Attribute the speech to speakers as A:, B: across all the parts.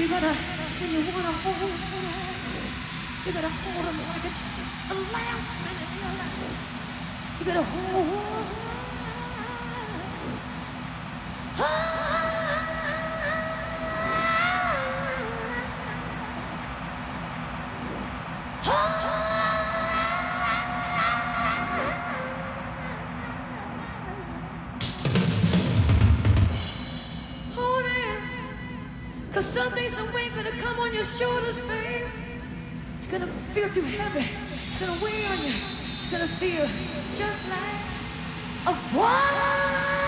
A: you gotta, when you wanna hold someone, you gotta hold them like it's the last minute of your life. You gotta hold. Hold Cause someday some weight gonna come on your shoulders, babe. It's gonna feel too heavy. It's gonna weigh on you. It's gonna feel just like a what?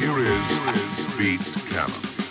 B: Here is Beat Canon.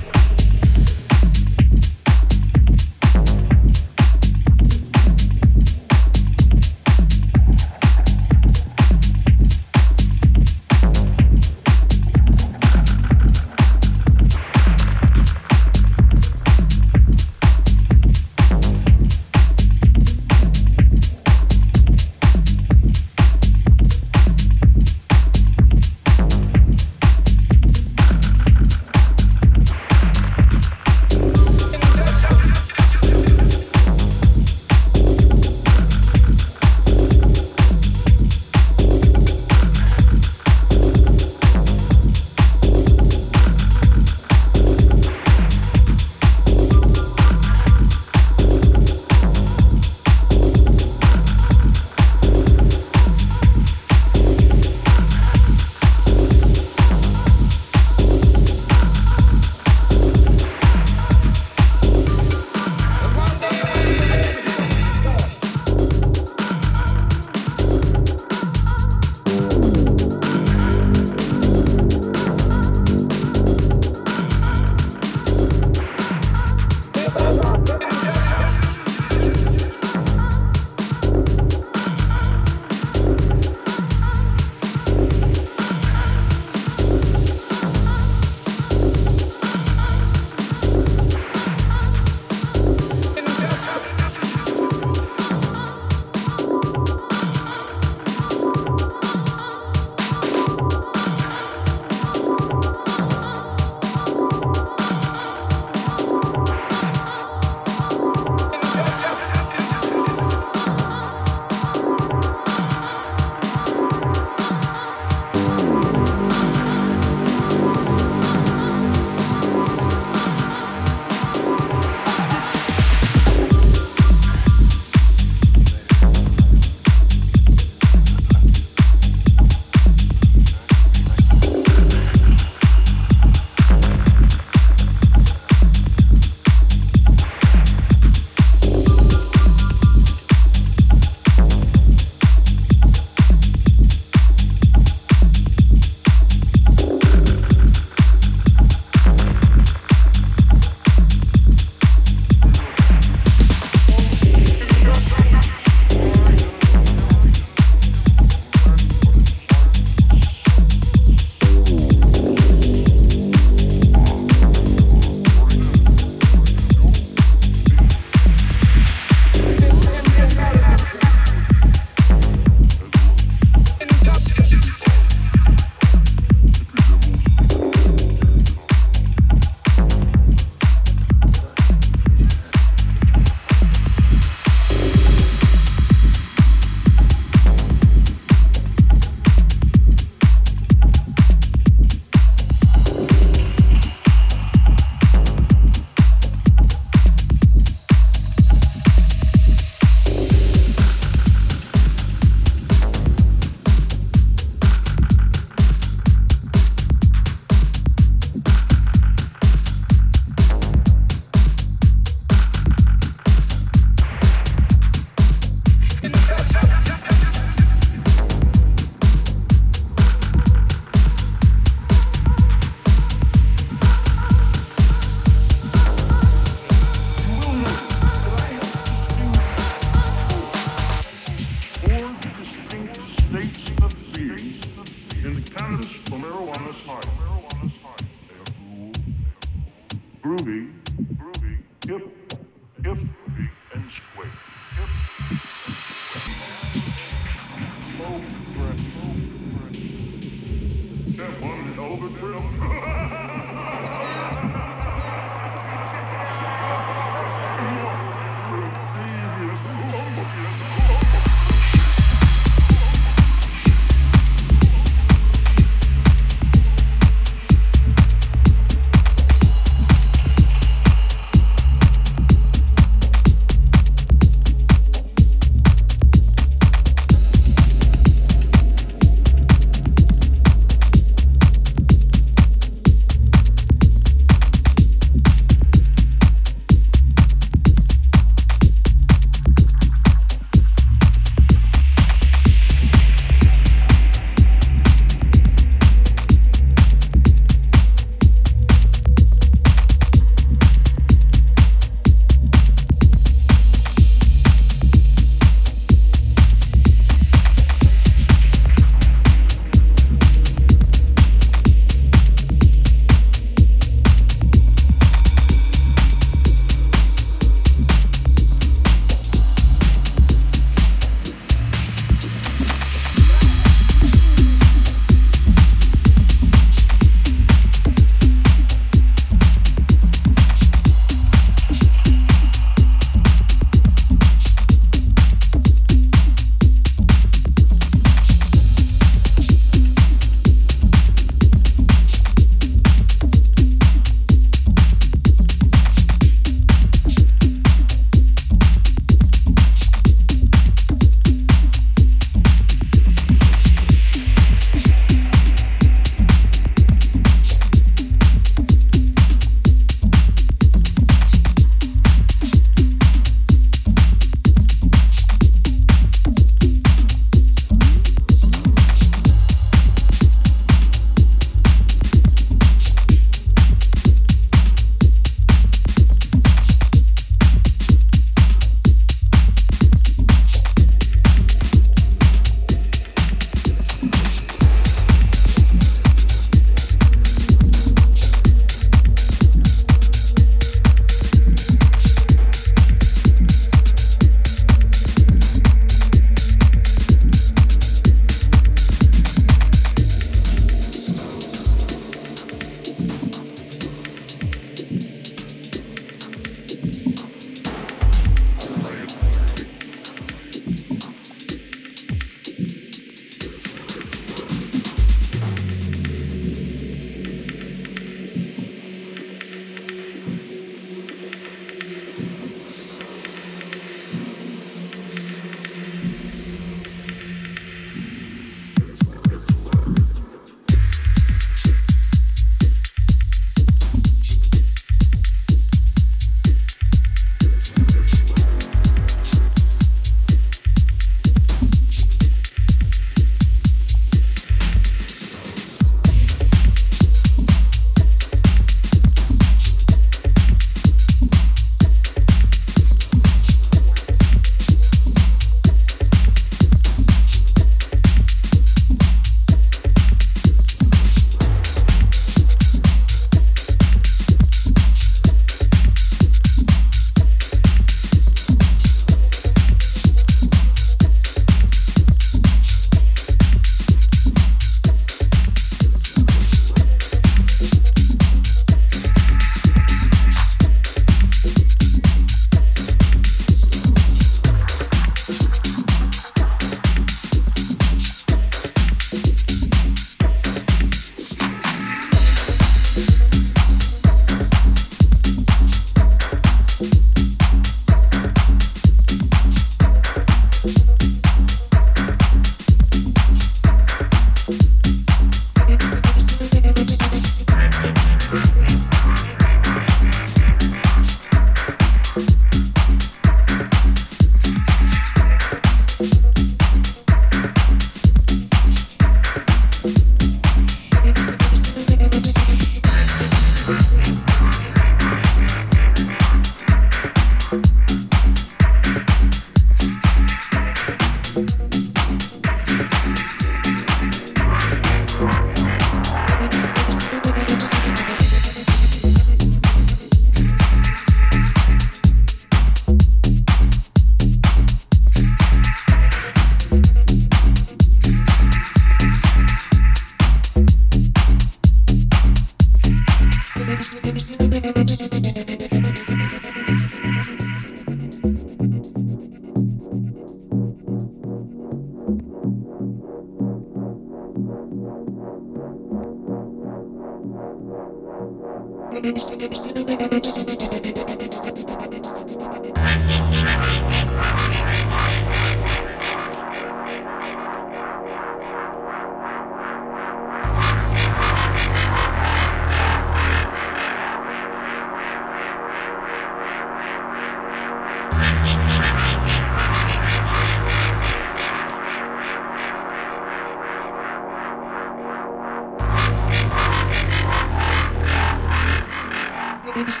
C: Thank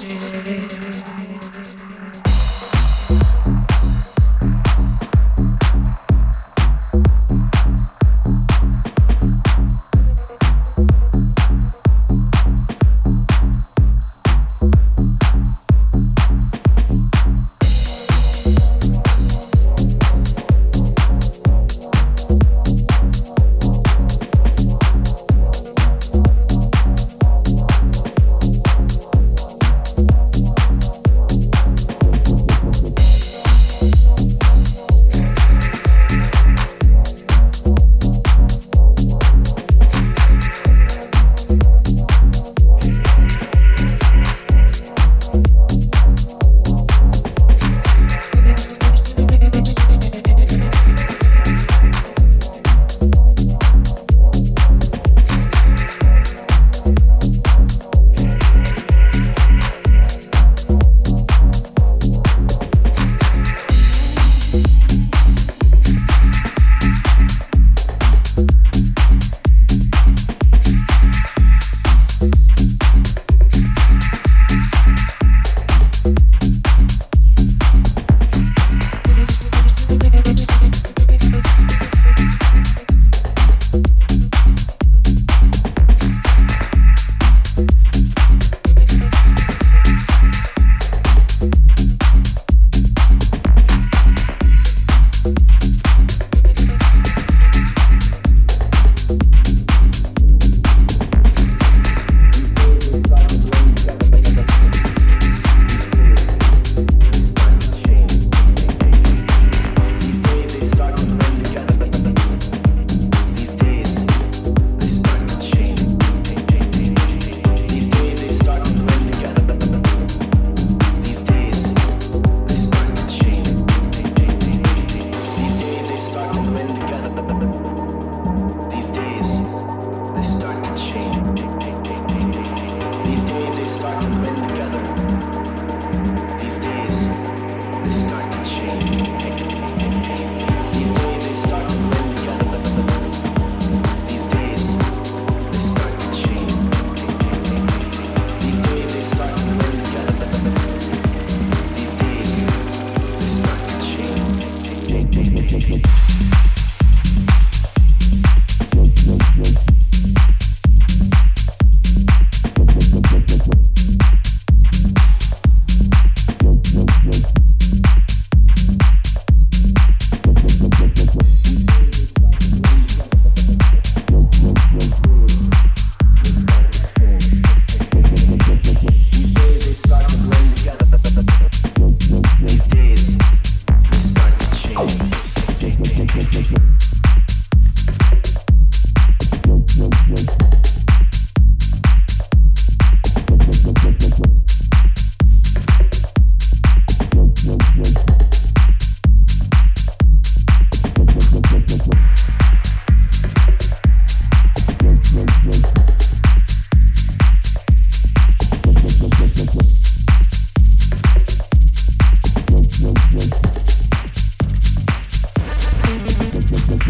C: you.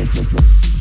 A: Thank you.